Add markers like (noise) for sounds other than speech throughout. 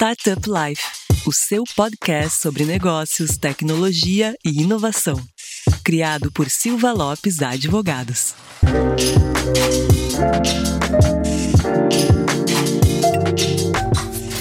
Startup Life, o seu podcast sobre negócios, tecnologia e inovação. Criado por Silva Lopes Advogados.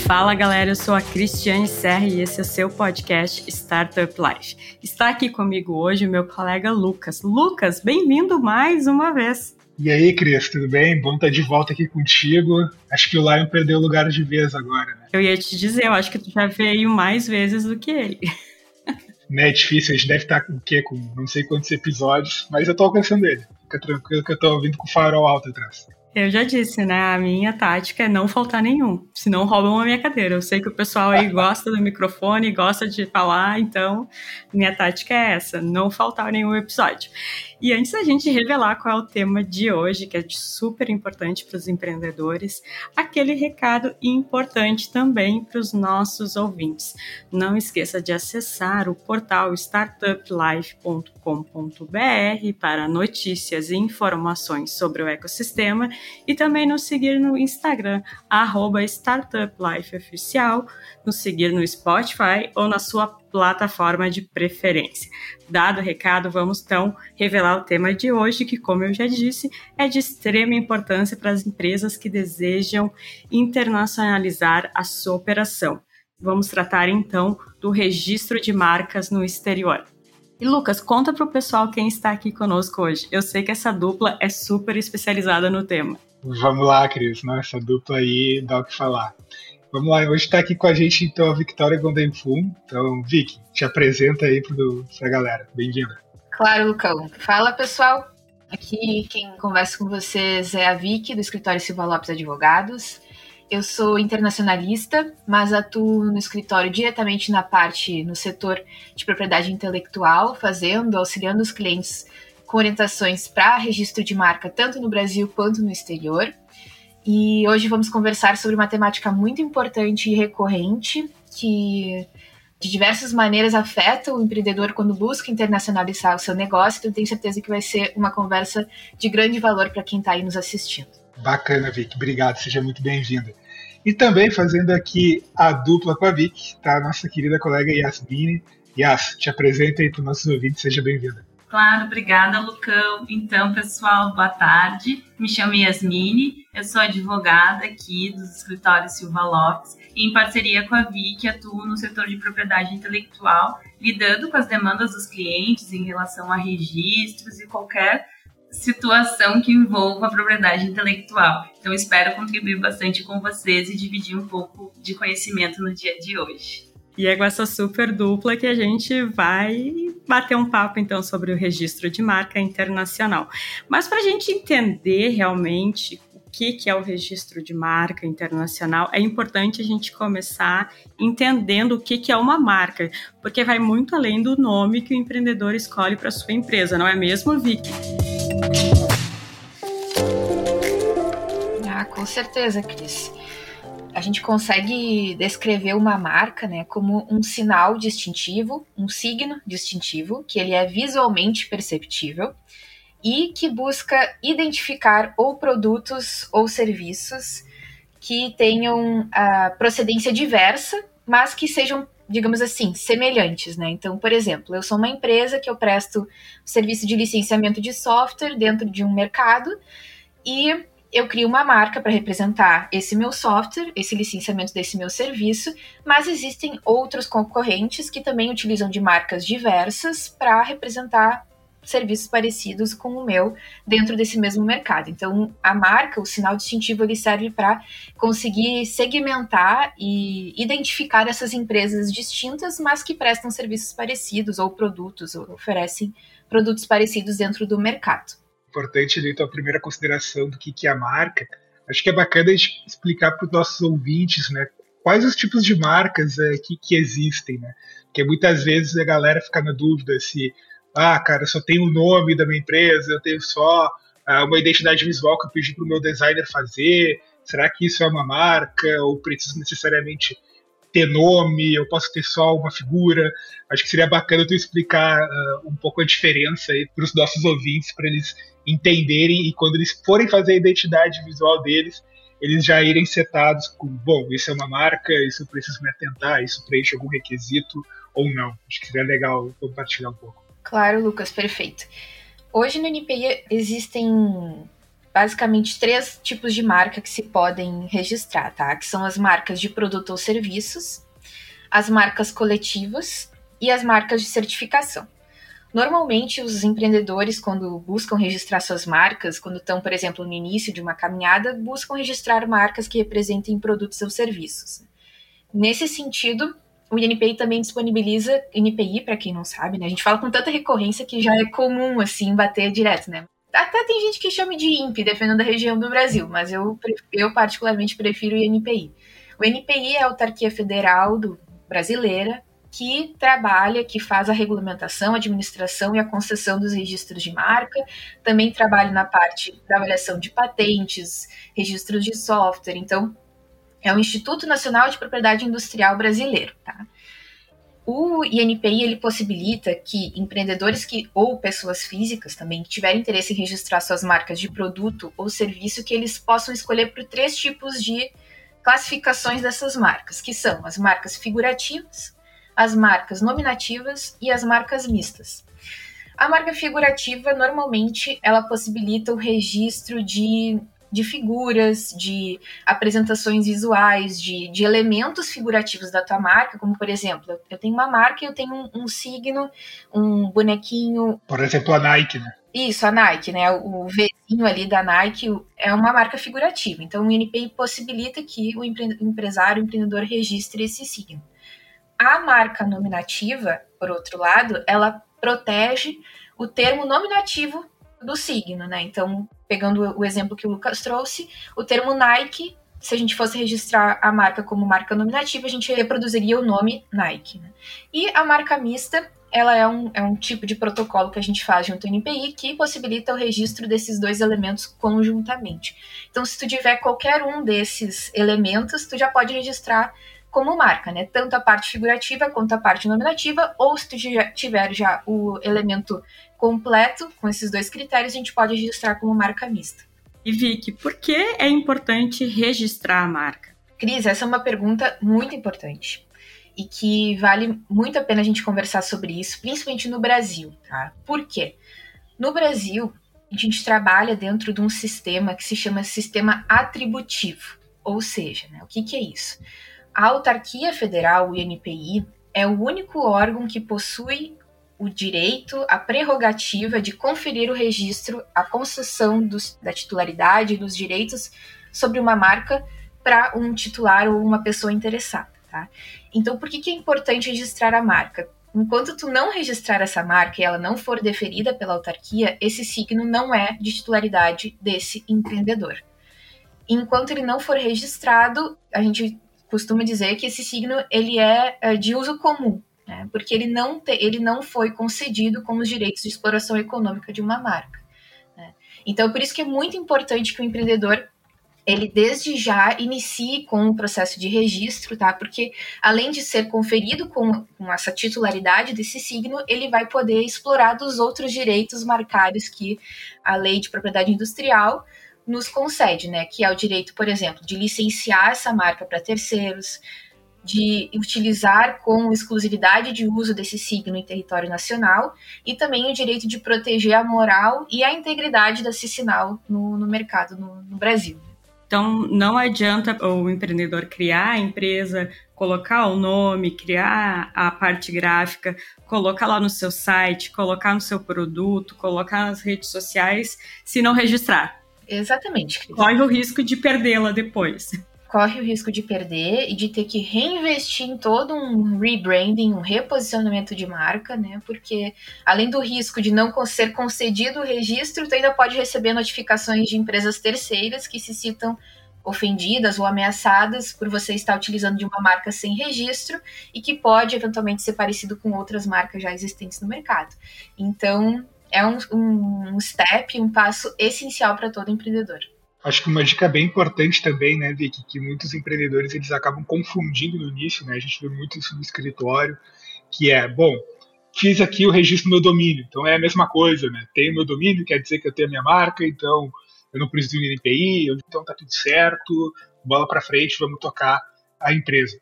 Fala galera, eu sou a Cristiane Serra e esse é o seu podcast Startup Life. Está aqui comigo hoje o meu colega Lucas. Lucas, bem-vindo mais uma vez. E aí, Cris, tudo bem? Bom estar de volta aqui contigo. Acho que o Lion perdeu o lugar de vez agora, né? Eu ia te dizer, eu acho que tu já veio mais vezes do que ele. (laughs) Né, é difícil, a gente deve estar com o quê? Com não sei quantos episódios, mas eu tô alcançando ele. Fica tranquilo que eu tô ouvindo com o farol alto atrás. Eu já disse, né? A minha tática é não faltar nenhum. Senão roubam a minha cadeira. Eu sei que o pessoal aí gosta do microfone, gosta de falar, então minha tática é essa: não faltar nenhum episódio. E antes da gente revelar qual é o tema de hoje, que é super importante para os empreendedores, aquele recado importante também para os nossos ouvintes. Não esqueça de acessar o portal startuplife.com.br para notícias e informações sobre o ecossistema e também nos seguir no Instagram, startuplifeoficial, nos seguir no Spotify ou na sua plataforma de preferência. Dado o recado, vamos então revelar o tema de hoje, que, como eu já disse, é de extrema importância para as empresas que desejam internacionalizar a sua operação. Vamos tratar então do registro de marcas no exterior. E Lucas, conta para o pessoal quem está aqui conosco hoje. Eu sei que essa dupla é super especializada no tema. Vamos lá, Cris, né? essa dupla aí dá o que falar. Vamos lá, hoje está aqui com a gente então a Victoria Gondenfum. Então, Vic, te apresenta aí para a galera. Bem-vinda. Claro, Lucão. Fala, pessoal. Aqui quem conversa com vocês é a Vic, do escritório Silva Lopes Advogados. Eu sou internacionalista, mas atuo no escritório diretamente na parte, no setor de propriedade intelectual, fazendo, auxiliando os clientes com orientações para registro de marca, tanto no Brasil quanto no exterior. E hoje vamos conversar sobre uma temática muito importante e recorrente que de diversas maneiras afeta o empreendedor quando busca internacionalizar o seu negócio. Então, tenho certeza que vai ser uma conversa de grande valor para quem está aí nos assistindo. Bacana, Vic. Obrigado. Seja muito bem-vinda. E também fazendo aqui a dupla com a Vic, tá? Nossa querida colega Yasmine. Yas, te apresenta aí para os nossos ouvintes. Seja bem-vinda. Claro, obrigada, Lucão. Então, pessoal, boa tarde. Me chamo Yasmine, eu sou advogada aqui dos escritórios Silva Lopes e, em parceria com a Vic, atuo no setor de propriedade intelectual, lidando com as demandas dos clientes em relação a registros e qualquer situação que envolva a propriedade intelectual. Então, espero contribuir bastante com vocês e dividir um pouco de conhecimento no dia de hoje. E é com essa super dupla que a gente vai bater um papo então sobre o registro de marca internacional. Mas para a gente entender realmente o que, que é o registro de marca internacional, é importante a gente começar entendendo o que, que é uma marca, porque vai muito além do nome que o empreendedor escolhe para sua empresa, não é mesmo, Vicky? Ah, com certeza, Cris a gente consegue descrever uma marca né, como um sinal distintivo, um signo distintivo, que ele é visualmente perceptível e que busca identificar ou produtos ou serviços que tenham a procedência diversa, mas que sejam, digamos assim, semelhantes, né? Então, por exemplo, eu sou uma empresa que eu presto serviço de licenciamento de software dentro de um mercado e eu crio uma marca para representar esse meu software, esse licenciamento desse meu serviço, mas existem outros concorrentes que também utilizam de marcas diversas para representar serviços parecidos com o meu dentro desse mesmo mercado. Então, a marca, o sinal distintivo, ele serve para conseguir segmentar e identificar essas empresas distintas, mas que prestam serviços parecidos ou produtos, ou oferecem produtos parecidos dentro do mercado importante ali, então, a primeira consideração do que, que é a marca. Acho que é bacana a gente explicar para os nossos ouvintes, né? Quais os tipos de marcas é, que, que existem, né? Porque muitas vezes a galera fica na dúvida se, ah, cara, eu só tenho o nome da minha empresa, eu tenho só ah, uma identidade visual que eu pedi para o meu designer fazer, será que isso é uma marca ou preciso necessariamente ter nome, eu posso ter só uma figura. Acho que seria bacana tu explicar uh, um pouco a diferença para os nossos ouvintes, para eles entenderem e quando eles forem fazer a identidade visual deles, eles já irem setados com, bom, isso é uma marca, isso eu preciso me atentar, isso preenche algum requisito ou não. Acho que seria legal compartilhar um pouco. Claro, Lucas, perfeito. Hoje no NPI existem basicamente três tipos de marca que se podem registrar, tá? Que são as marcas de produto ou serviços, as marcas coletivas e as marcas de certificação. Normalmente, os empreendedores, quando buscam registrar suas marcas, quando estão, por exemplo, no início de uma caminhada, buscam registrar marcas que representem produtos ou serviços. Nesse sentido, o INPI também disponibiliza INPI, para quem não sabe, né? A gente fala com tanta recorrência que já é comum, assim, bater direto, né? Até tem gente que chama de INPE, dependendo da região do Brasil, mas eu, eu particularmente prefiro o INPI. O INPI é a autarquia federal do, brasileira que trabalha, que faz a regulamentação, administração e a concessão dos registros de marca, também trabalha na parte da avaliação de patentes, registros de software. Então, é o Instituto Nacional de Propriedade Industrial Brasileiro, tá? O INPI ele possibilita que empreendedores que ou pessoas físicas também que tiverem interesse em registrar suas marcas de produto ou serviço que eles possam escolher por três tipos de classificações dessas marcas, que são as marcas figurativas, as marcas nominativas e as marcas mistas. A marca figurativa normalmente ela possibilita o registro de de figuras, de apresentações visuais, de, de elementos figurativos da tua marca, como por exemplo, eu tenho uma marca e eu tenho um, um signo, um bonequinho. Por exemplo, a Nike, né? Isso, a Nike, né? O Vzinho ali da Nike é uma marca figurativa. Então, o NPI possibilita que o empre empresário, o empreendedor registre esse signo. A marca nominativa, por outro lado, ela protege o termo nominativo do signo, né? Então, pegando o exemplo que o Lucas trouxe, o termo Nike, se a gente fosse registrar a marca como marca nominativa, a gente reproduziria o nome Nike. Né? E a marca mista, ela é um, é um tipo de protocolo que a gente faz junto ao NPI que possibilita o registro desses dois elementos conjuntamente. Então, se tu tiver qualquer um desses elementos, tu já pode registrar como marca, né? Tanto a parte figurativa quanto a parte nominativa, ou se tu já tiver já o elemento completo com esses dois critérios, a gente pode registrar como marca mista. E Vicky, por que é importante registrar a marca? Cris, essa é uma pergunta muito importante e que vale muito a pena a gente conversar sobre isso, principalmente no Brasil, tá? Por quê? No Brasil, a gente trabalha dentro de um sistema que se chama sistema atributivo, ou seja, né, o que, que é isso? A autarquia federal, o INPI, é o único órgão que possui o direito, a prerrogativa de conferir o registro, a concessão dos, da titularidade dos direitos sobre uma marca para um titular ou uma pessoa interessada. Tá? Então, por que, que é importante registrar a marca? Enquanto tu não registrar essa marca e ela não for deferida pela autarquia, esse signo não é de titularidade desse empreendedor. Enquanto ele não for registrado, a gente costuma dizer que esse signo ele é, é de uso comum, né? porque ele não, te, ele não foi concedido com os direitos de exploração econômica de uma marca. Né? Então, por isso que é muito importante que o empreendedor ele desde já inicie com o processo de registro, tá? Porque além de ser conferido com, com, essa titularidade desse signo, ele vai poder explorar dos outros direitos marcários que a lei de propriedade industrial nos concede, né? Que é o direito, por exemplo, de licenciar essa marca para terceiros, de utilizar com exclusividade de uso desse signo em território nacional e também o direito de proteger a moral e a integridade desse sinal no, no mercado no, no Brasil. Então, não adianta o empreendedor criar a empresa, colocar o nome, criar a parte gráfica, colocar lá no seu site, colocar no seu produto, colocar nas redes sociais, se não registrar. Exatamente. Cris. Corre o risco de perdê-la depois corre o risco de perder e de ter que reinvestir em todo um rebranding, um reposicionamento de marca, né? Porque além do risco de não ser concedido o registro, tu ainda pode receber notificações de empresas terceiras que se citam ofendidas ou ameaçadas por você estar utilizando de uma marca sem registro e que pode eventualmente ser parecido com outras marcas já existentes no mercado. Então, é um, um, step, um passo essencial para todo empreendedor. Acho que uma dica bem importante também, né, Vicky, que muitos empreendedores eles acabam confundindo no início, né? A gente vê muito isso no escritório, que é, bom, fiz aqui o registro do meu domínio, então é a mesma coisa, né? Tenho meu domínio, quer dizer que eu tenho a minha marca, então eu não preciso de NPI, então tá tudo certo, bola para frente, vamos tocar a empresa.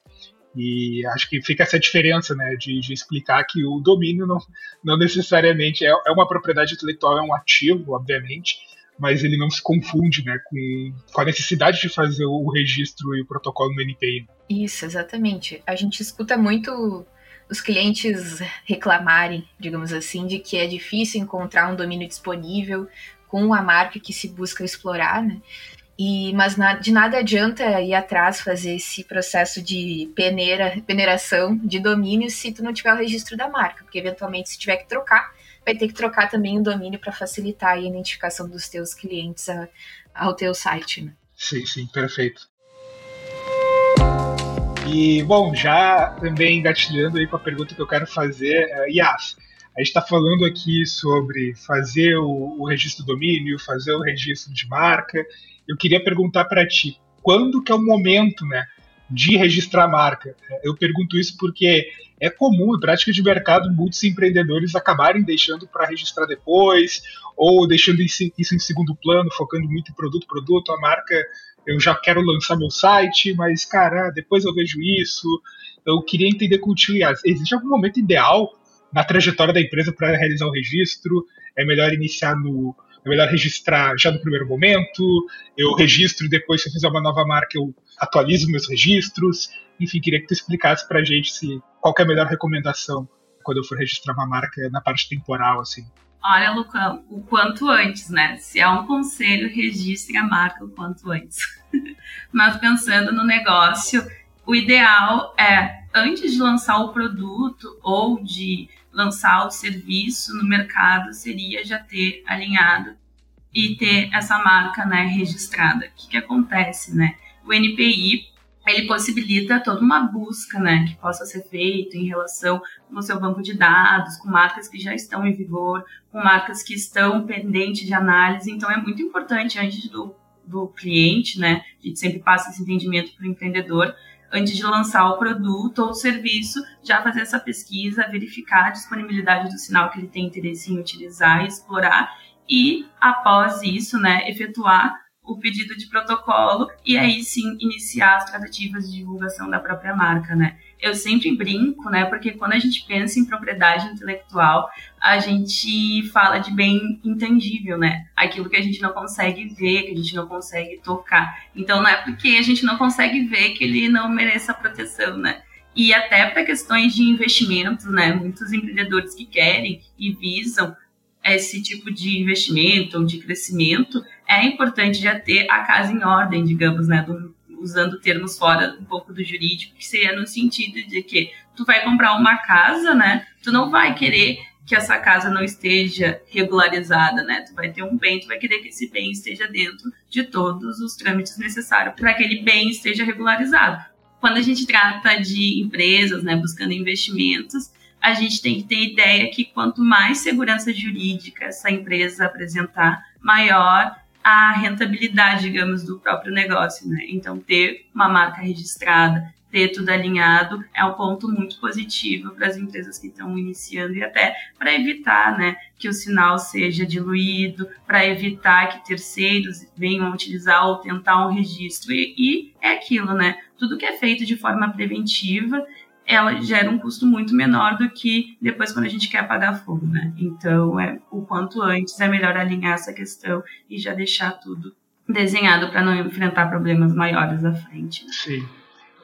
E acho que fica essa diferença, né, de, de explicar que o domínio não, não necessariamente é, é, uma propriedade intelectual, é um ativo, obviamente, mas ele não se confunde, né, com, com a necessidade de fazer o registro e o protocolo no NPI. Isso, exatamente. A gente escuta muito os clientes reclamarem, digamos assim, de que é difícil encontrar um domínio disponível com a marca que se busca explorar, né? E, mas na, de nada adianta ir atrás fazer esse processo de peneira, peneiração de domínio se tu não tiver o registro da marca, porque eventualmente se tiver que trocar, vai ter que trocar também o domínio para facilitar a identificação dos teus clientes a, ao teu site. Né? Sim, sim, perfeito. E, bom, já também engatilhando aí para a pergunta que eu quero fazer, uh, Yas, a gente está falando aqui sobre fazer o, o registro do domínio, fazer o registro de marca, eu queria perguntar para ti, quando que é o momento, né, de registrar a marca? Eu pergunto isso porque é comum, em prática de mercado, muitos empreendedores acabarem deixando para registrar depois, ou deixando isso em segundo plano, focando muito em produto, produto, a marca, eu já quero lançar meu site, mas, cara, depois eu vejo isso. Eu queria entender contigo, existe algum momento ideal na trajetória da empresa para realizar o registro? É melhor iniciar no, é melhor registrar já no primeiro momento, eu registro e depois, se eu fizer uma nova marca, eu atualizo meus registros. Enfim, queria que tu explicasse pra gente se, qual é a melhor recomendação quando eu for registrar uma marca na parte temporal, assim. Olha, Lucão, o quanto antes, né? Se é um conselho, registre a marca o quanto antes. (laughs) Mas pensando no negócio, o ideal é, antes de lançar o produto ou de lançar o serviço no mercado seria já ter alinhado e ter essa marca né, registrada. O que, que acontece, né? O NPI ele possibilita toda uma busca, né, que possa ser feita em relação com o seu banco de dados, com marcas que já estão em vigor, com marcas que estão pendentes de análise. Então é muito importante antes do, do cliente, né, a gente sempre passa esse entendimento para o empreendedor, antes de lançar o produto ou o serviço, já fazer essa pesquisa, verificar a disponibilidade do sinal que ele tem interesse em utilizar e explorar, e após isso, né, efetuar o pedido de protocolo e aí sim iniciar as tratativas de divulgação da própria marca, né? Eu sempre brinco, né? Porque quando a gente pensa em propriedade intelectual, a gente fala de bem intangível, né? Aquilo que a gente não consegue ver, que a gente não consegue tocar. Então não é porque a gente não consegue ver que ele não mereça proteção, né? E até para questões de investimentos, né? Muitos empreendedores que querem e visam esse tipo de investimento ou de crescimento, é importante já ter a casa em ordem, digamos, né? Do, usando termos fora um pouco do jurídico, que seria no sentido de que tu vai comprar uma casa, né? Tu não vai querer que essa casa não esteja regularizada, né? Tu vai ter um bem, tu vai querer que esse bem esteja dentro de todos os trâmites necessários para que aquele bem esteja regularizado. Quando a gente trata de empresas, né, buscando investimentos, a gente tem que ter ideia que quanto mais segurança jurídica essa empresa apresentar, maior a rentabilidade, digamos, do próprio negócio, né? Então, ter uma marca registrada, ter tudo alinhado é um ponto muito positivo para as empresas que estão iniciando e até para evitar, né, que o sinal seja diluído, para evitar que terceiros venham utilizar ou tentar um registro. E, e é aquilo, né? Tudo que é feito de forma preventiva ela gera um custo muito menor do que depois quando a gente quer apagar fogo, né? Então, é, o quanto antes é melhor alinhar essa questão e já deixar tudo desenhado para não enfrentar problemas maiores à frente. Né? Sim.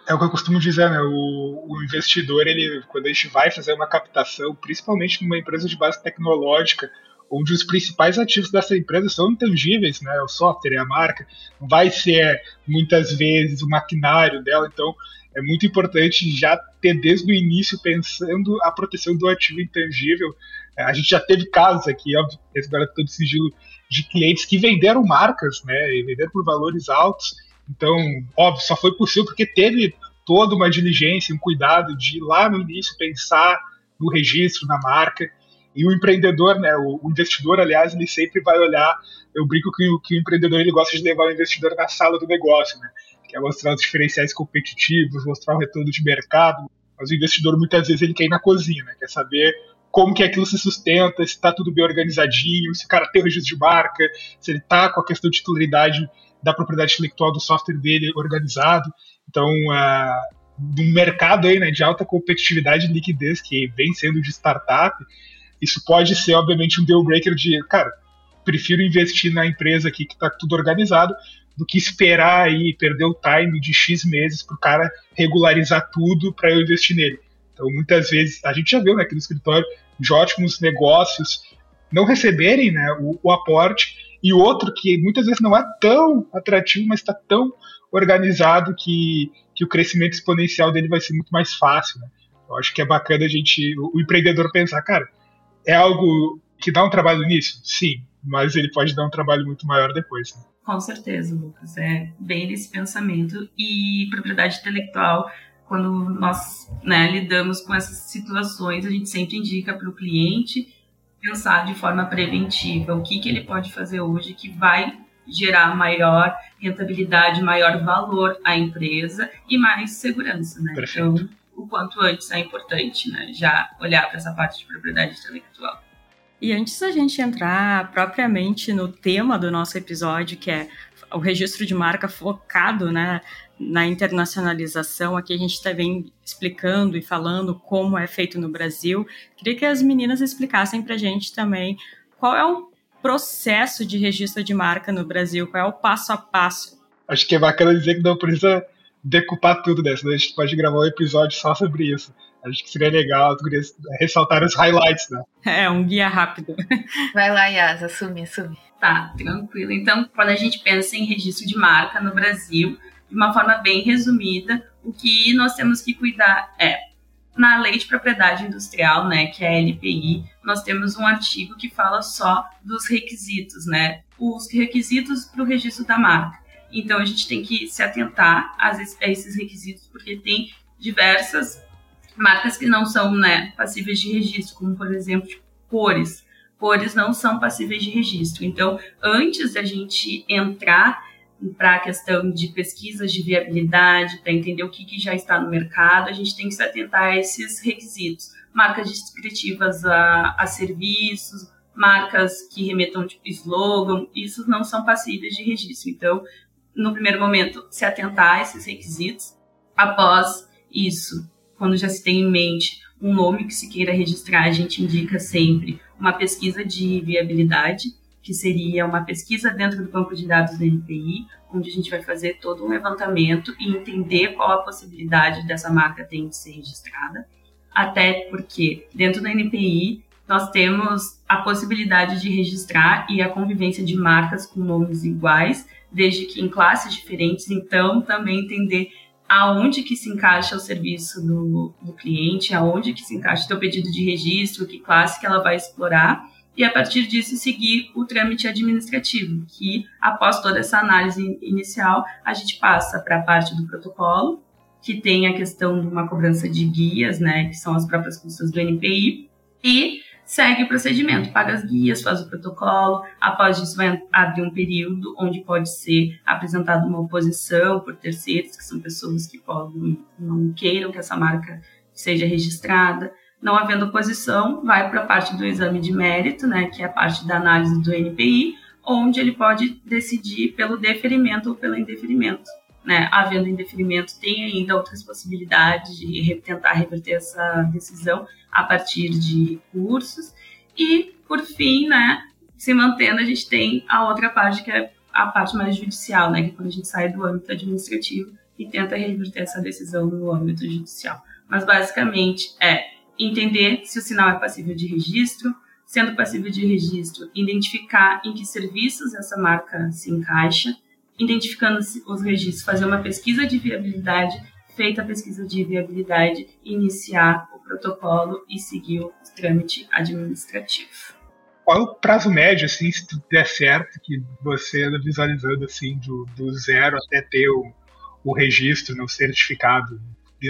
É o que eu costumo dizer, né? O, o, investidor, ele, quando a gente vai fazer uma captação, principalmente numa empresa de base tecnológica, onde os principais ativos dessa empresa são intangíveis, né? O software, a marca, vai ser muitas vezes o maquinário dela, então é muito importante já ter desde o início pensando a proteção do ativo intangível. É, a gente já teve casos aqui, óbvio, resguarda todo sigilo de clientes que venderam marcas, né, e venderam por valores altos. Então, óbvio, só foi possível porque teve toda uma diligência, um cuidado de lá no início pensar no registro, na marca. E o empreendedor, né, o, investidor, aliás, ele sempre vai olhar. Eu brinco que, que o empreendedor ele gosta de levar o investidor na sala do negócio, né? Quer mostrar os diferenciais competitivos, mostrar o retorno de mercado, mas o investidor muitas vezes ele quer ir na cozinha, né? quer saber como que aquilo se sustenta, se está tudo bem organizadinho, se o cara tem o registro de marca, se ele está com a questão de titularidade da propriedade intelectual do software dele organizado. Então, uh, num mercado aí, né, de alta competitividade e liquidez que vem sendo de startup, isso pode ser, obviamente, um deal breaker de, cara, prefiro investir na empresa aqui que está tudo organizado do que esperar aí perder o time de X meses para o cara regularizar tudo para eu investir nele. Então, muitas vezes, a gente já viu né, escritório de ótimos negócios não receberem né, o, o aporte, e outro que muitas vezes não é tão atrativo, mas está tão organizado que, que o crescimento exponencial dele vai ser muito mais fácil. Né? Eu acho que é bacana a gente, o, o empreendedor pensar, cara, é algo que dá um trabalho nisso? Sim, mas ele pode dar um trabalho muito maior depois. Né? Com certeza, Lucas. É bem nesse pensamento. E propriedade intelectual, quando nós né, lidamos com essas situações, a gente sempre indica para o cliente pensar de forma preventiva o que, que ele pode fazer hoje que vai gerar maior rentabilidade, maior valor à empresa e mais segurança, né? Perfeito. Então, o quanto antes é importante, né? Já olhar para essa parte de propriedade intelectual. E antes da gente entrar propriamente no tema do nosso episódio, que é o registro de marca focado né, na internacionalização, aqui a gente está bem explicando e falando como é feito no Brasil. Queria que as meninas explicassem para a gente também qual é o processo de registro de marca no Brasil, qual é o passo a passo. Acho que é bacana dizer que não precisa decupar tudo, né? Senão a gente pode gravar um episódio só sobre isso. Acho que seria legal ressaltar os highlights, né? (laughs) É, um guia rápido. Vai lá, Yas, assume, assume. Tá, tranquilo. Então, quando a gente pensa em registro de marca no Brasil, de uma forma bem resumida, o que nós temos que cuidar é, na Lei de Propriedade Industrial, né, que é a LPI, nós temos um artigo que fala só dos requisitos, né, os requisitos para o registro da marca. Então, a gente tem que se atentar a esses requisitos, porque tem diversas marcas que não são né, passíveis de registro, como por exemplo tipo, cores. Cores não são passíveis de registro. Então, antes da gente entrar para a questão de pesquisas de viabilidade, para entender o que, que, já está no mercado, a gente tem que se atentar a esses requisitos. Marcas descritivas a, a serviços, marcas que remetam tipo slogan, isso não são passíveis de registro. Então, no primeiro momento, se atentar a esses requisitos. Após isso, quando já se tem em mente um nome que se queira registrar, a gente indica sempre uma pesquisa de viabilidade, que seria uma pesquisa dentro do banco de dados do NPI, onde a gente vai fazer todo um levantamento e entender qual a possibilidade dessa marca tem de ser registrada. Até porque dentro do NPI nós temos a possibilidade de registrar e a convivência de marcas com nomes iguais, desde que em classes diferentes, então também entender aonde que se encaixa o serviço do, do cliente, aonde que se encaixa o teu pedido de registro, que classe que ela vai explorar, e a partir disso seguir o trâmite administrativo, que após toda essa análise inicial, a gente passa para a parte do protocolo, que tem a questão de uma cobrança de guias, né, que são as próprias custas do NPI, e segue o procedimento, paga as guias, faz o protocolo, após isso vai abrir um período onde pode ser apresentada uma oposição por terceiros, que são pessoas que podem, não queiram que essa marca seja registrada. Não havendo oposição, vai para a parte do exame de mérito, né, que é a parte da análise do NPI, onde ele pode decidir pelo deferimento ou pelo indeferimento. Né, havendo indeferimento, tem ainda outras possibilidades de tentar reverter essa decisão a partir de recursos. E, por fim, né, se mantendo, a gente tem a outra parte, que é a parte mais judicial, né, que é quando a gente sai do âmbito administrativo e tenta reverter essa decisão no âmbito judicial. Mas, basicamente, é entender se o sinal é passível de registro, sendo passível de registro, identificar em que serviços essa marca se encaixa, identificando os registros, fazer uma pesquisa de viabilidade, feita a pesquisa de viabilidade, iniciar o protocolo e seguir o trâmite administrativo. Qual é o prazo médio, assim, se tudo der certo, que você anda visualizando, assim, do, do zero até ter o, o registro, no certificado?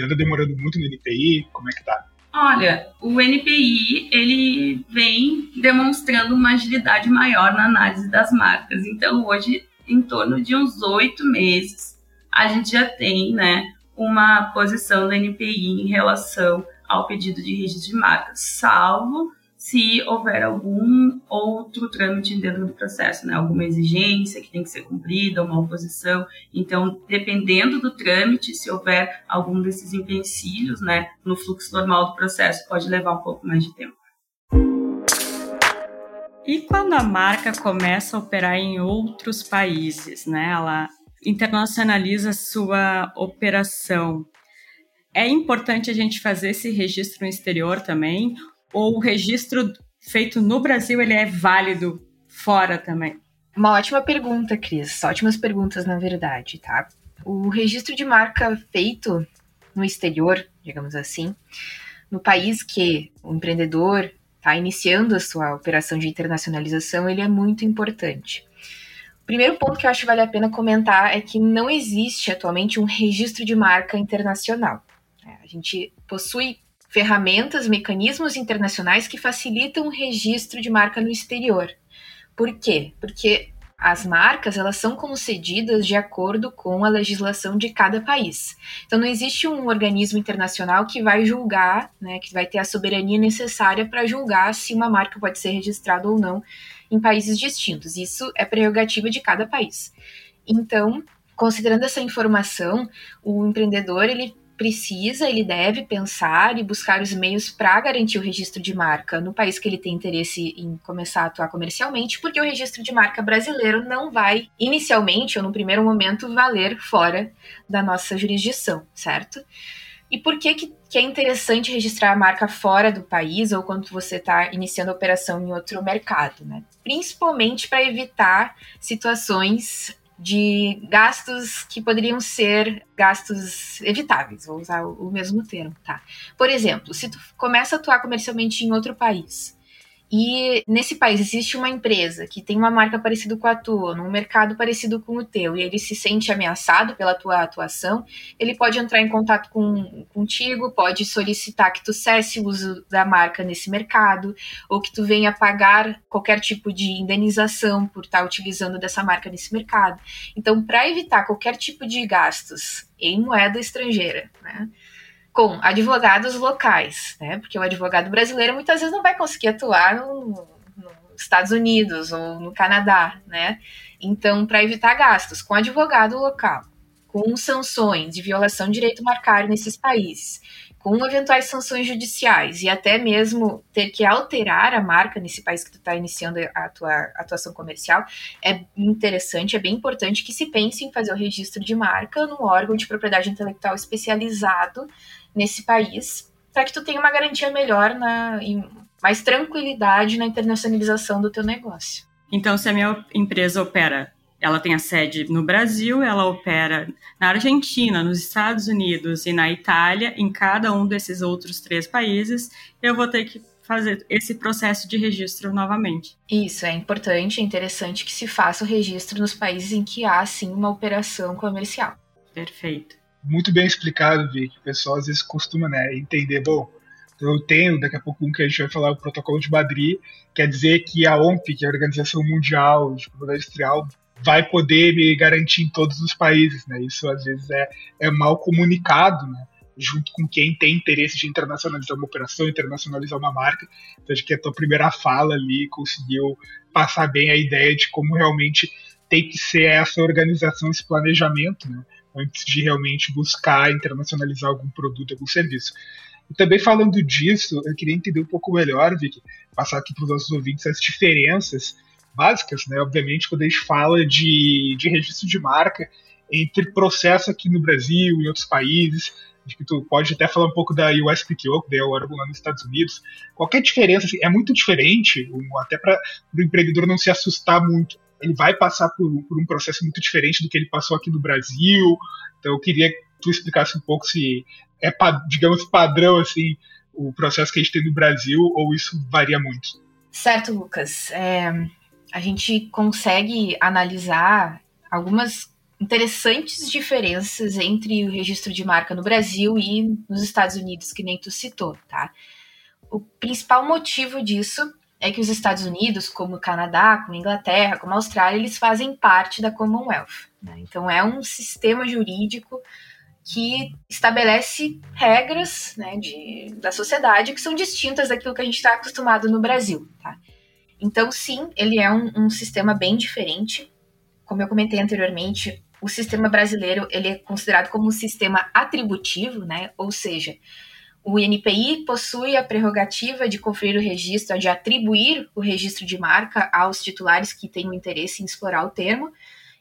Anda demorando muito no NPI? Como é que tá? Olha, o NPI ele vem demonstrando uma agilidade maior na análise das marcas. Então, hoje em torno de uns oito meses, a gente já tem né, uma posição da NPI em relação ao pedido de registro de marca, salvo se houver algum outro trâmite dentro do processo, né? alguma exigência que tem que ser cumprida, uma oposição. Então, dependendo do trâmite, se houver algum desses empecilhos né, no fluxo normal do processo, pode levar um pouco mais de tempo. E quando a marca começa a operar em outros países, né? Ela internacionaliza sua operação. É importante a gente fazer esse registro no exterior também, ou o registro feito no Brasil ele é válido fora também? Uma ótima pergunta, Cris. Ótimas perguntas, na verdade, tá? O registro de marca feito no exterior, digamos assim, no país que o empreendedor está iniciando a sua operação de internacionalização, ele é muito importante. O primeiro ponto que eu acho que vale a pena comentar é que não existe atualmente um registro de marca internacional. É, a gente possui ferramentas, mecanismos internacionais que facilitam o registro de marca no exterior. Por quê? Porque as marcas elas são concedidas de acordo com a legislação de cada país. Então não existe um organismo internacional que vai julgar, né, que vai ter a soberania necessária para julgar se uma marca pode ser registrada ou não em países distintos. Isso é prerrogativa de cada país. Então, considerando essa informação, o empreendedor ele precisa, ele deve pensar e buscar os meios para garantir o registro de marca no país que ele tem interesse em começar a atuar comercialmente, porque o registro de marca brasileiro não vai, inicialmente ou no primeiro momento, valer fora da nossa jurisdição, certo? E por que, que, que é interessante registrar a marca fora do país ou quando você está iniciando a operação em outro mercado, né? Principalmente para evitar situações de gastos que poderiam ser gastos evitáveis, vou usar o mesmo termo, tá? Por exemplo, se tu começa a atuar comercialmente em outro país e nesse país existe uma empresa que tem uma marca parecida com a tua, num mercado parecido com o teu, e ele se sente ameaçado pela tua atuação, ele pode entrar em contato com, contigo, pode solicitar que tu cesse o uso da marca nesse mercado, ou que tu venha pagar qualquer tipo de indenização por estar utilizando dessa marca nesse mercado. Então, para evitar qualquer tipo de gastos em moeda estrangeira, né? Com advogados locais, né? Porque o advogado brasileiro muitas vezes não vai conseguir atuar no, nos Estados Unidos ou no Canadá, né? Então, para evitar gastos com advogado local, com sanções de violação de direito marcário nesses países, com eventuais sanções judiciais e até mesmo ter que alterar a marca nesse país que tu está iniciando a tua atuação comercial, é interessante, é bem importante que se pense em fazer o registro de marca num órgão de propriedade intelectual especializado nesse país, para que tu tenha uma garantia melhor na mais tranquilidade na internacionalização do teu negócio. Então, se a minha empresa opera, ela tem a sede no Brasil, ela opera na Argentina, nos Estados Unidos e na Itália, em cada um desses outros três países, eu vou ter que fazer esse processo de registro novamente. Isso, é importante, é interessante que se faça o registro nos países em que há, sim, uma operação comercial. Perfeito muito bem explicado, Vic. O pessoal às vezes costuma né, entender, bom, eu tenho daqui a pouco um que a gente vai falar, o Protocolo de Madrid, quer dizer que a OMP, que é a Organização Mundial de Propriedade Industrial, vai poder me garantir em todos os países, né? Isso às vezes é, é mal comunicado, né? Junto com quem tem interesse de internacionalizar uma operação, internacionalizar uma marca. Então, acho que a tua primeira fala ali conseguiu passar bem a ideia de como realmente tem que ser essa organização, esse planejamento, né? Antes de realmente buscar internacionalizar algum produto, algum serviço. E também falando disso, eu queria entender um pouco melhor, Vicky, passar aqui para os nossos ouvintes as diferenças básicas, né? Obviamente, quando a gente fala de, de registro de marca entre processo aqui no Brasil e outros países, acho que tu pode até falar um pouco da USPTO, que é o órgão lá nos Estados Unidos. Qualquer diferença, assim, é muito diferente, até para o empreendedor não se assustar muito ele vai passar por, por, um processo muito diferente do que ele passou aqui no Brasil. Então eu queria que tu explicasse um pouco se é, digamos, padrão assim o processo que a gente tem no Brasil ou isso varia muito. Certo, Lucas. É, a gente consegue analisar algumas interessantes diferenças entre o registro de marca no Brasil e nos Estados Unidos, que nem tu citou, tá? O principal motivo disso é que os Estados Unidos, como o Canadá, como a Inglaterra, como a Austrália, eles fazem parte da Commonwealth. Né? Então é um sistema jurídico que estabelece regras né, de, da sociedade que são distintas daquilo que a gente está acostumado no Brasil. Tá? Então, sim, ele é um, um, sistema bem diferente. Como eu comentei anteriormente, o sistema brasileiro ele é considerado como um sistema atributivo, né? ou seja, o INPI possui a prerrogativa de conferir o registro, de atribuir o registro de marca aos titulares que tenham interesse em explorar o termo.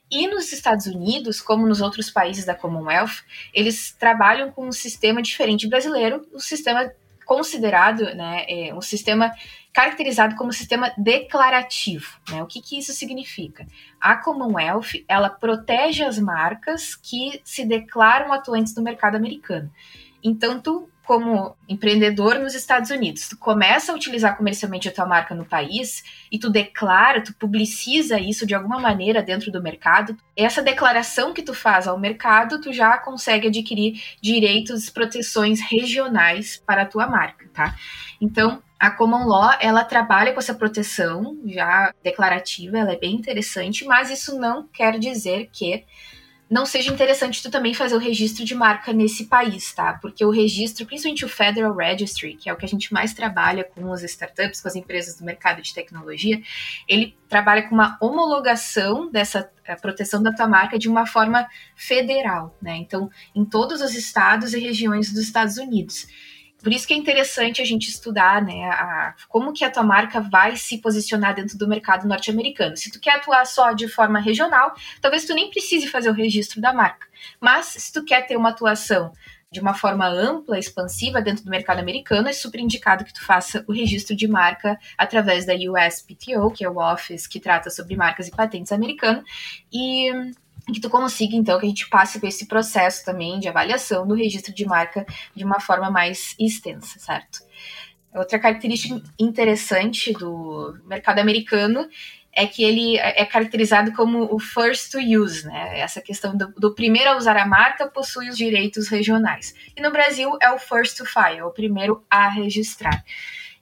E nos Estados Unidos, como nos outros países da Commonwealth, eles trabalham com um sistema diferente brasileiro, um sistema considerado, né, é um sistema caracterizado como sistema declarativo. Né? O que, que isso significa? A Commonwealth ela protege as marcas que se declaram atuantes no mercado americano. Então, tu como empreendedor nos Estados Unidos, tu começa a utilizar comercialmente a tua marca no país e tu declara, tu publiciza isso de alguma maneira dentro do mercado, essa declaração que tu faz ao mercado, tu já consegue adquirir direitos, proteções regionais para a tua marca, tá? Então, a Common Law, ela trabalha com essa proteção já declarativa, ela é bem interessante, mas isso não quer dizer que não seja interessante tu também fazer o registro de marca nesse país, tá? Porque o registro, principalmente o Federal Registry, que é o que a gente mais trabalha com as startups, com as empresas do mercado de tecnologia, ele trabalha com uma homologação dessa eh, proteção da tua marca de uma forma federal, né? Então, em todos os estados e regiões dos Estados Unidos. Por isso que é interessante a gente estudar, né, a, como que a tua marca vai se posicionar dentro do mercado norte-americano. Se tu quer atuar só de forma regional, talvez tu nem precise fazer o registro da marca. Mas se tu quer ter uma atuação de uma forma ampla, expansiva dentro do mercado americano, é super indicado que tu faça o registro de marca através da USPTO, que é o Office que trata sobre marcas e patentes americano, e que tu consiga, então, que a gente passe por esse processo também de avaliação do registro de marca de uma forma mais extensa, certo? Outra característica interessante do mercado americano é que ele é caracterizado como o first to use, né? Essa questão do, do, primeiro a usar a marca possui os direitos regionais. E no Brasil é o first to file, é o primeiro a registrar.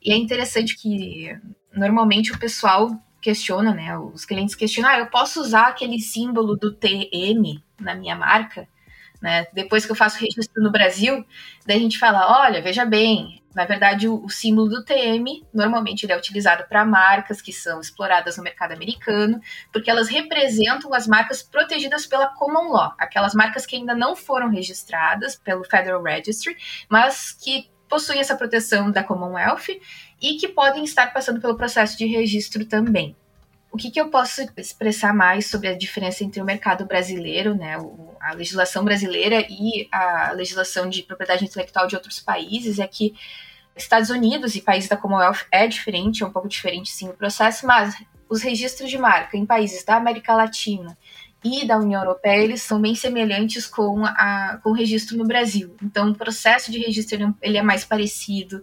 E é interessante que normalmente o pessoal questiona, né? Os clientes questionam, ah, eu posso usar aquele símbolo do TM na minha marca? Né? Depois que eu faço registro no Brasil, daí a gente fala, olha, veja bem, na verdade o, o símbolo do TM normalmente ele é utilizado para marcas que são exploradas no mercado americano, porque elas representam as marcas protegidas pela Common Law, aquelas marcas que ainda não foram registradas pelo Federal Registry, mas que possuem essa proteção da Commonwealth e que podem estar passando pelo processo de registro também. O que, que eu posso expressar mais sobre a diferença entre o mercado brasileiro, né, a legislação brasileira e a legislação de propriedade intelectual de outros países é que Estados Unidos e países da Commonwealth é diferente, é um pouco diferente sim o processo, mas os registros de marca em países da América Latina e da União Europeia, eles são bem semelhantes com, a, com o registro no Brasil. Então, o processo de registro ele é mais parecido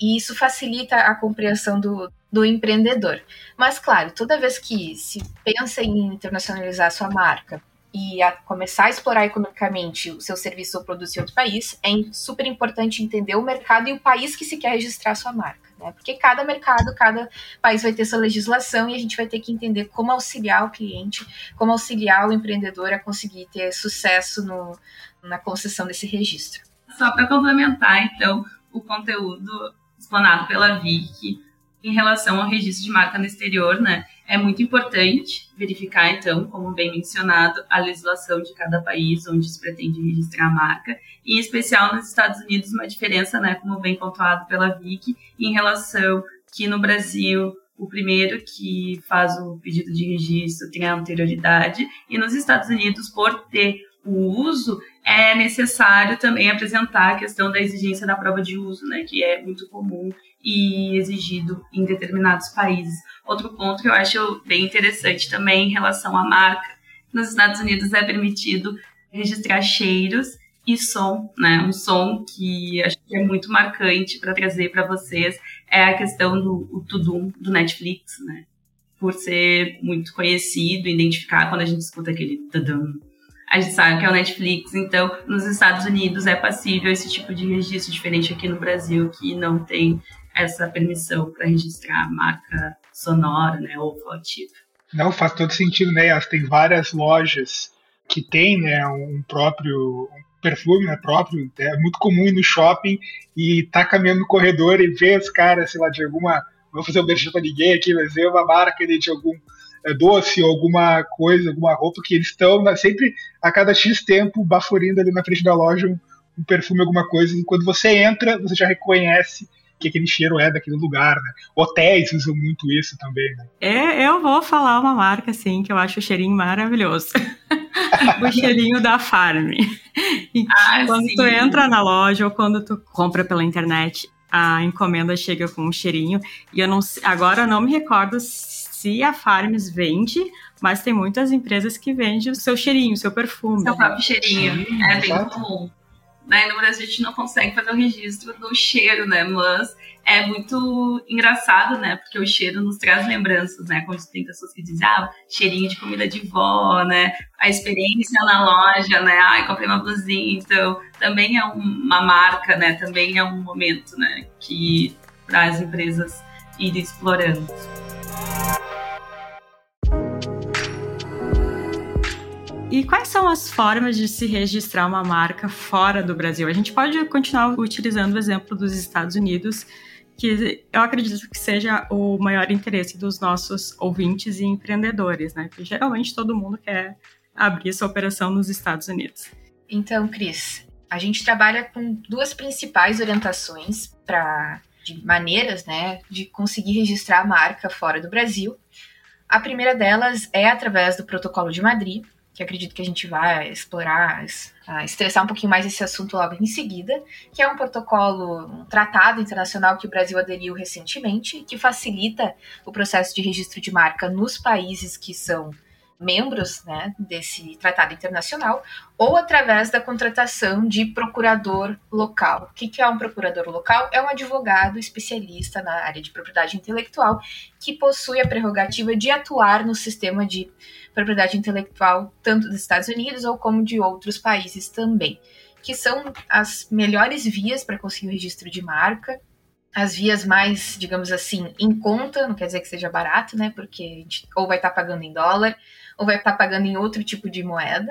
e isso facilita a compreensão do, do empreendedor. Mas, claro, toda vez que se pensa em internacionalizar sua marca e a começar a explorar economicamente o seu serviço ou produto em outro país, é super importante entender o mercado e o país que se quer registrar sua marca né? Porque cada mercado, cada país vai ter sua legislação e a gente vai ter que entender como auxiliar o cliente, como auxiliar o empreendedor a conseguir ter sucesso no, na concessão desse registro. Só para complementar, então, o conteúdo explanado pela Vic em relação ao registro de marca no exterior, né? É muito importante verificar, então, como bem mencionado, a legislação de cada país onde se pretende registrar a marca, e em especial nos Estados Unidos, uma diferença, né, como bem pontuado pela Vic, em relação que no Brasil o primeiro que faz o pedido de registro tem a anterioridade, e nos Estados Unidos, por ter o uso, é necessário também apresentar a questão da exigência da prova de uso, né, que é muito comum e exigido em determinados países. Outro ponto que eu acho bem interessante também em relação à marca, nos Estados Unidos é permitido registrar cheiros e som, né? Um som que acho que é muito marcante para trazer para vocês é a questão do Tudum do Netflix, né? Por ser muito conhecido, identificar quando a gente escuta aquele tudum, a gente sabe que é o Netflix, então nos Estados Unidos é passível esse tipo de registro diferente aqui no Brasil que não tem essa permissão para registrar marca sonora, né, ou olfativa. Não, faz todo sentido, né? Tem várias lojas que têm né, um próprio perfume né, próprio. É muito comum ir no shopping e tá caminhando no corredor e ver os caras, sei lá, de alguma. Vou fazer um beijo pra ninguém aqui, mas ver uma marca de algum doce ou alguma coisa, alguma roupa que eles estão né, sempre a cada X tempo baforindo ali na frente da loja um, um perfume, alguma coisa. E quando você entra, você já reconhece que aquele cheiro é daquele lugar, né? Hotéis usam muito isso também, né? É, eu vou falar uma marca, assim, que eu acho o cheirinho maravilhoso. (laughs) o cheirinho da Farm. Ah, quando sim. tu entra na loja ou quando tu compra pela internet, a encomenda chega com um cheirinho. E eu não agora eu não me recordo se a Farms vende, mas tem muitas empresas que vendem o seu cheirinho, o seu perfume. Seu próprio cheirinho. É bem comum. Né? No Brasil a gente não consegue fazer o registro do cheiro, né? Mas é muito engraçado, né? Porque o cheiro nos traz lembranças, né? Quando tem pessoas que dizem, ah, cheirinho de comida de vó, né? A experiência na loja, né? Ai, comprei uma blusinha. Então, também é uma marca, né? Também é um momento, né? Que para as empresas irem explorando. E quais são as formas de se registrar uma marca fora do Brasil? A gente pode continuar utilizando o exemplo dos Estados Unidos, que eu acredito que seja o maior interesse dos nossos ouvintes e empreendedores, né? Que geralmente todo mundo quer abrir sua operação nos Estados Unidos. Então, Cris, a gente trabalha com duas principais orientações para de maneiras, né, de conseguir registrar a marca fora do Brasil. A primeira delas é através do Protocolo de Madrid, que acredito que a gente vai explorar, estressar um pouquinho mais esse assunto logo em seguida, que é um protocolo, um tratado internacional que o Brasil aderiu recentemente, que facilita o processo de registro de marca nos países que são membros né, desse tratado internacional, ou através da contratação de procurador local. O que é um procurador local? É um advogado especialista na área de propriedade intelectual que possui a prerrogativa de atuar no sistema de propriedade intelectual tanto dos Estados Unidos ou como de outros países também, que são as melhores vias para conseguir o registro de marca as vias mais, digamos assim, em conta, não quer dizer que seja barato, né? Porque a gente ou vai estar pagando em dólar, ou vai estar tá pagando em outro tipo de moeda.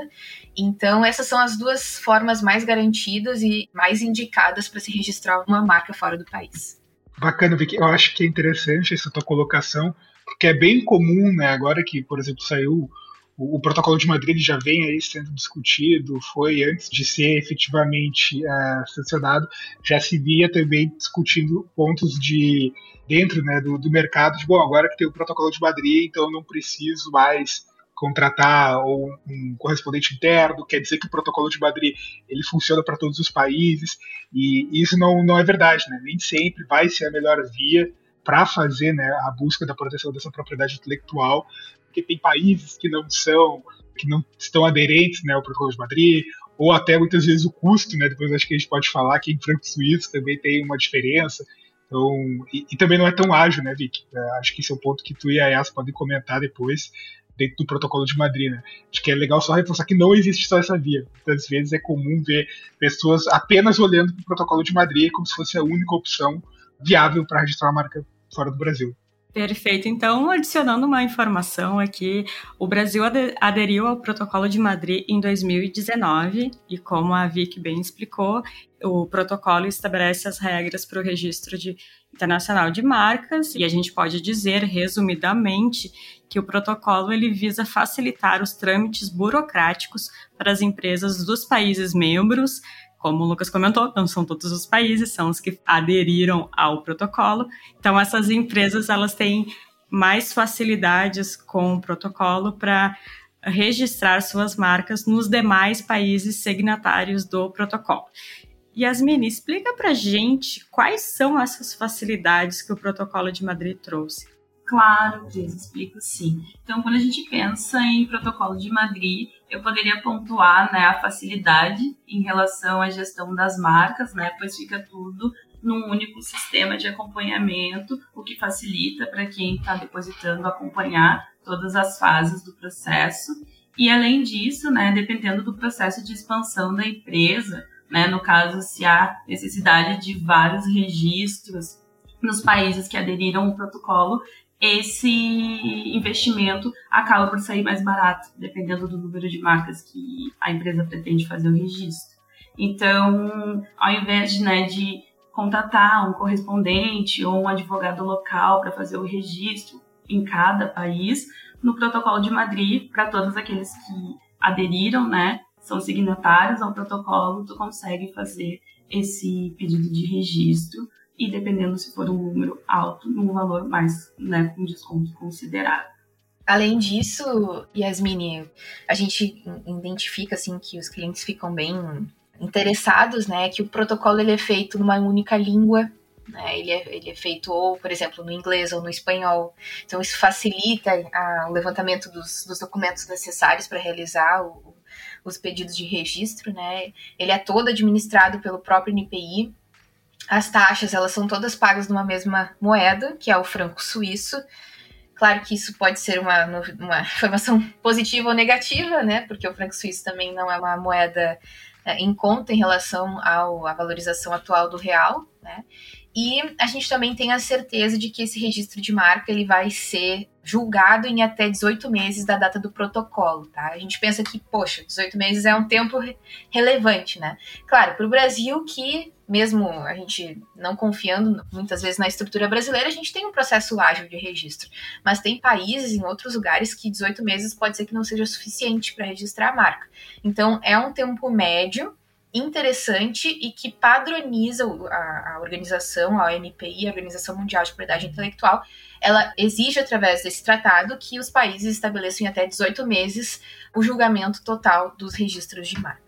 Então, essas são as duas formas mais garantidas e mais indicadas para se registrar uma marca fora do país. Bacana, Vicky. Eu acho que é interessante essa tua colocação, porque é bem comum, né? Agora que, por exemplo, saiu o, o, protocolo de Madrid já vem aí sendo discutido, foi antes de ser efetivamente uh, sancionado, já se via também discutindo pontos de dentro né, do, do mercado de bom, agora que tem o protocolo de Madrid, então não preciso mais contratar ou um correspondente interno, quer dizer que o protocolo de Madrid ele funciona para todos os países e isso não, não é verdade, né? Nem sempre vai ser a melhor via para fazer né, a busca da proteção dessa propriedade intelectual, porque tem países que não são, que não estão aderentes né, ao Protocolo de Madrid, ou até muitas vezes o custo, né? Depois acho que a gente pode falar que em franco suíço também tem uma diferença. Então, e, e, também não é tão ágil, né, Vic? É, acho que esse é um ponto que tu e a Yas podem comentar depois dentro do protocolo de Madrid, né? Acho que é legal só reforçar que não existe só essa via. Muitas vezes é comum ver pessoas apenas olhando para o protocolo de Madrid como se fosse a única opção viável para registrar uma marca fora do Brasil. Perfeito. Então, adicionando uma informação aqui, o Brasil aderiu ao Protocolo de Madrid em 2019 e, como a Vic bem explicou, o protocolo estabelece as regras para o registro de, internacional de marcas e a gente pode dizer, resumidamente, que o protocolo ele visa facilitar os trâmites burocráticos para as empresas dos países membros como o Lucas comentou, não são todos os países, são os que aderiram ao protocolo. Então, essas empresas elas têm mais facilidades com o protocolo para registrar suas marcas nos demais países signatários do protocolo. Yasmin, explica para gente quais são essas facilidades que o protocolo de Madrid trouxe. Claro, Cris, explico sim. Então, quando a gente pensa em protocolo de Madrid, eu poderia pontuar né, a facilidade em relação à gestão das marcas, né, pois fica tudo num único sistema de acompanhamento, o que facilita para quem está depositando acompanhar todas as fases do processo. E além disso, né, dependendo do processo de expansão da empresa, né, no caso, se há necessidade de vários registros nos países que aderiram ao protocolo, esse investimento acaba por sair mais barato, dependendo do número de marcas que a empresa pretende fazer o registro. Então, ao invés de, né, de contatar um correspondente ou um advogado local para fazer o registro em cada país, no protocolo de Madrid, para todos aqueles que aderiram, né, são signatários ao protocolo, tu consegue fazer esse pedido de registro e dependendo se for um número alto, um valor mais, né, com desconto considerável. Além disso, Yasmine, a gente identifica assim que os clientes ficam bem interessados, né, que o protocolo ele é feito numa única língua, né, ele, é, ele é feito ou, por exemplo, no inglês ou no espanhol. Então isso facilita a, o levantamento dos, dos documentos necessários para realizar o, os pedidos de registro, né. Ele é todo administrado pelo próprio NPI. As taxas elas são todas pagas numa mesma moeda, que é o franco suíço. Claro que isso pode ser uma, uma informação (laughs) positiva ou negativa, né? Porque o franco suíço também não é uma moeda é, em conta em relação ao, à valorização atual do real, né? E a gente também tem a certeza de que esse registro de marca ele vai ser julgado em até 18 meses da data do protocolo, tá? A gente pensa que, poxa, 18 meses é um tempo re relevante, né? Claro, para o Brasil, que mesmo a gente não confiando muitas vezes na estrutura brasileira, a gente tem um processo ágil de registro. Mas tem países em outros lugares que 18 meses pode ser que não seja suficiente para registrar a marca. Então, é um tempo médio interessante e que padroniza a, a organização, a OMPI, a Organização Mundial de Propriedade Intelectual, ela exige através desse tratado que os países estabeleçam em até 18 meses o julgamento total dos registros de marca.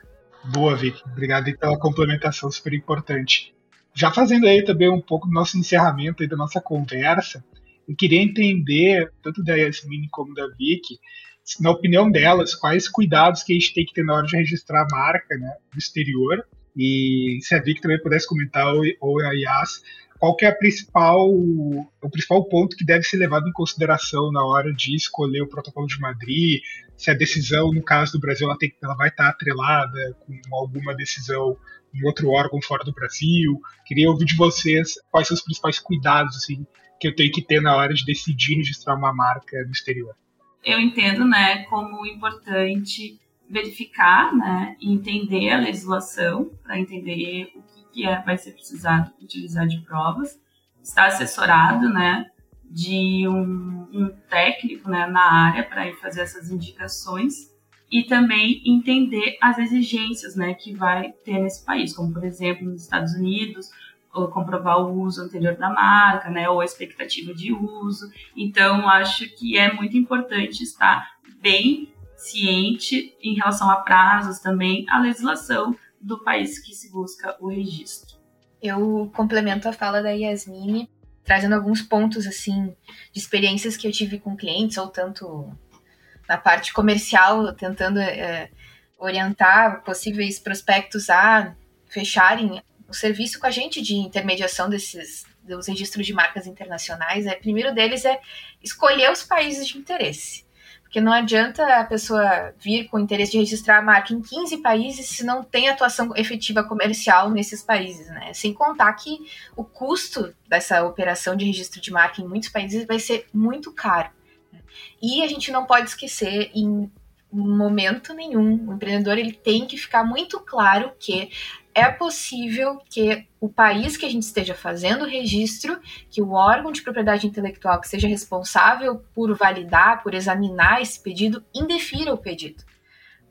Boa, Vicky. Obrigado pela complementação super importante. Já fazendo aí também um pouco do nosso encerramento aí da nossa conversa, eu queria entender, tanto da Yasmin como da Vicky, na opinião delas, quais cuidados que a gente tem que ter na hora de registrar a marca né, no exterior. E se a Vic também pudesse comentar, ou a Yas, qual que é a principal, o principal ponto que deve ser levado em consideração na hora de escolher o protocolo de Madrid, se a decisão, no caso do Brasil, ela, tem, ela vai estar atrelada com alguma decisão em outro órgão fora do Brasil. Queria ouvir de vocês quais são os principais cuidados assim, que eu tenho que ter na hora de decidir registrar uma marca no exterior eu entendo, né, como importante verificar, né, e entender a legislação para entender o que, é, vai ser precisado utilizar de provas, estar assessorado, né, de um, um técnico, né, na área para fazer essas indicações e também entender as exigências, né, que vai ter nesse país, como por exemplo nos Estados Unidos comprovar o uso anterior da marca, né, ou a expectativa de uso. Então, acho que é muito importante estar bem ciente em relação a prazos também, a legislação do país que se busca o registro. Eu complemento a fala da Yasmine, trazendo alguns pontos assim de experiências que eu tive com clientes, ou tanto na parte comercial, tentando é, orientar possíveis prospectos a fecharem o serviço com a gente de intermediação desses dos registros de marcas internacionais, é primeiro deles é escolher os países de interesse. Porque não adianta a pessoa vir com interesse de registrar a marca em 15 países se não tem atuação efetiva comercial nesses países, né? Sem contar que o custo dessa operação de registro de marca em muitos países vai ser muito caro. Né? E a gente não pode esquecer em momento nenhum, o empreendedor ele tem que ficar muito claro que é possível que o país que a gente esteja fazendo o registro, que o órgão de propriedade intelectual que seja responsável por validar, por examinar esse pedido, indefira o pedido.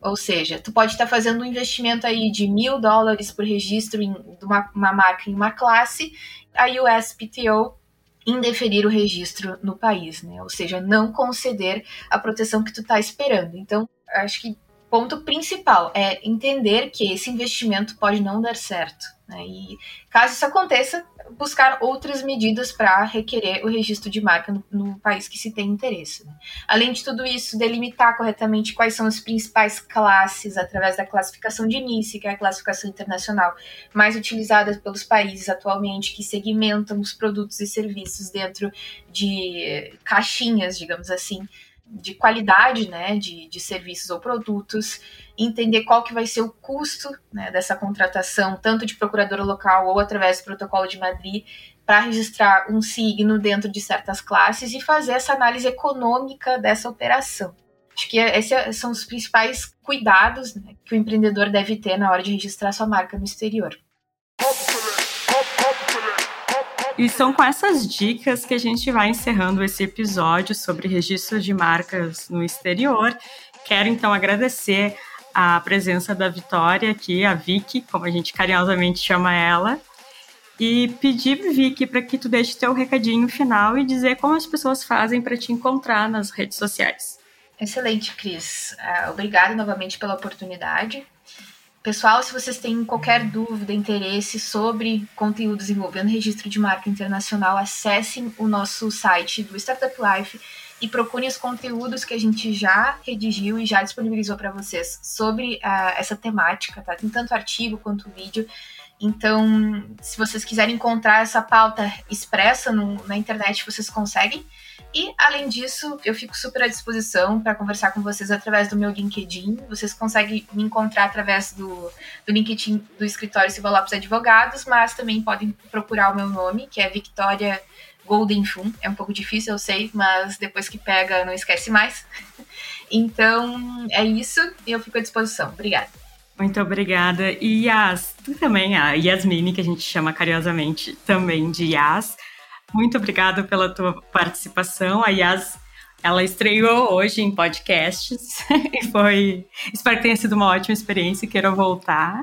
Ou seja, tu pode estar fazendo um investimento aí de mil dólares por registro em uma, uma marca em uma classe, a USPTO indeferir o registro no país, né? Ou seja, não conceder a proteção que tu está esperando. Então, acho que ponto principal é entender que esse investimento pode não dar certo. Né? E caso isso aconteça, buscar outras medidas para requerer o registro de marca no, no, país que se tem interesse. Né? Além de tudo isso, delimitar corretamente quais são as principais classes através da classificação de NICE, que é a classificação internacional mais utilizada pelos países atualmente, que segmentam os produtos e serviços dentro de caixinhas, digamos assim, de qualidade né, de, de serviços ou produtos, entender qual que vai ser o custo né, dessa contratação, tanto de procuradora local ou através do protocolo de Madrid, para registrar um signo dentro de certas classes e fazer essa análise econômica dessa operação. Acho que esses são os principais cuidados né, que o empreendedor deve ter na hora de registrar sua marca no exterior. E são com essas dicas que a gente vai encerrando esse episódio sobre registro de marcas no exterior. Quero então agradecer a presença da Vitória aqui, a Vicky, como a gente carinhosamente chama ela, e pedir, Vicky, para que tu deixe teu recadinho final e dizer como as pessoas fazem para te encontrar nas redes sociais. Excelente, Cris. Uh, obrigada novamente pela oportunidade. Pessoal, se vocês têm qualquer dúvida, interesse sobre conteúdos envolvendo registro de marca internacional, acessem o nosso site do Startup Life e procurem os conteúdos que a gente já redigiu e já disponibilizou para vocês sobre uh, essa temática, tá? Tem tanto artigo quanto vídeo. Então, se vocês quiserem encontrar essa pauta expressa no, na internet, vocês conseguem. E, além disso, eu fico super à disposição para conversar com vocês através do meu LinkedIn. Vocês conseguem me encontrar através do, do LinkedIn do escritório Silva Lopes Advogados, mas também podem procurar o meu nome, que é Victoria Golden Fun. É um pouco difícil, eu sei, mas depois que pega, não esquece mais. (laughs) Então, é isso e eu fico à disposição. Obrigada. Muito obrigada. E Yas, tu também, a Yasmini, que a gente chama carinhosamente também de Yas. Muito obrigada pela tua participação. A Yas, ela estreou hoje em podcasts (laughs) e foi. Espero que tenha sido uma ótima experiência e queira voltar.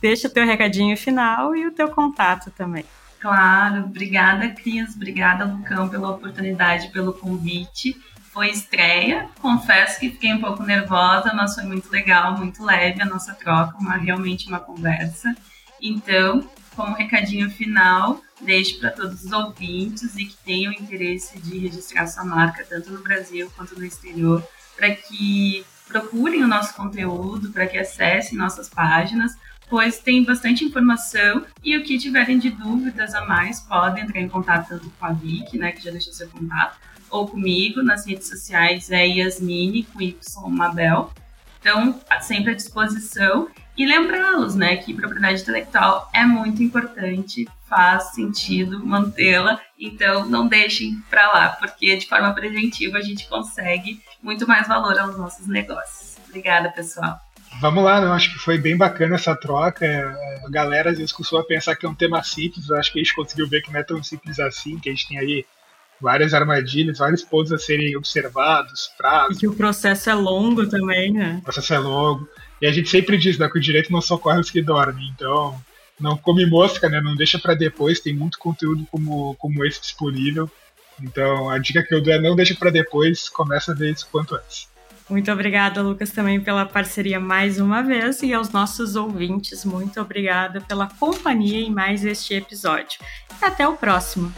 Deixa o teu recadinho final e o teu contato também. Claro, obrigada, Cris. Obrigada, Lucão, pela oportunidade, pelo convite foi estreia. Confesso que fiquei um pouco nervosa, mas foi muito legal, muito leve a nossa troca, uma, realmente uma conversa. Então, como recadinho final, deixo para todos os ouvintes e que tenham interesse de registrar sua marca, tanto no Brasil quanto no exterior, para que procurem o nosso conteúdo, para que acessem nossas páginas, pois tem bastante informação e o que tiverem de dúvidas a mais, podem entrar em contato tanto com a Vicky, né, que já deixou seu contato, ou comigo nas redes sociais é Yasmine com Y Mabel. Então, sempre à disposição. E lembrá-los, né, que propriedade intelectual é muito importante, faz sentido mantê-la, então não deixem para lá, porque de forma preventiva a gente consegue muito mais valor aos nossos negócios. Obrigada, pessoal. Vamos lá, eu acho que foi bem bacana essa troca. A galera às vezes costuma pensar que é um tema simples, eu acho que a gente conseguiu ver que não é tão simples assim, que a gente tem aí várias armadilhas, vários pontos a serem observados, prazos. E que o processo é longo também, né? O processo é longo. E a gente sempre diz, né, que o direito não socorre os que dormem. Então, não come mosca, né? Não deixa para depois, tem muito conteúdo como, como esse disponível. Então, a dica que eu dou é não deixa para depois, começa a ver isso quanto antes. Muito obrigada, Lucas, também pela parceria mais uma vez e aos nossos ouvintes, muito obrigada pela companhia em mais este episódio. Até o próximo.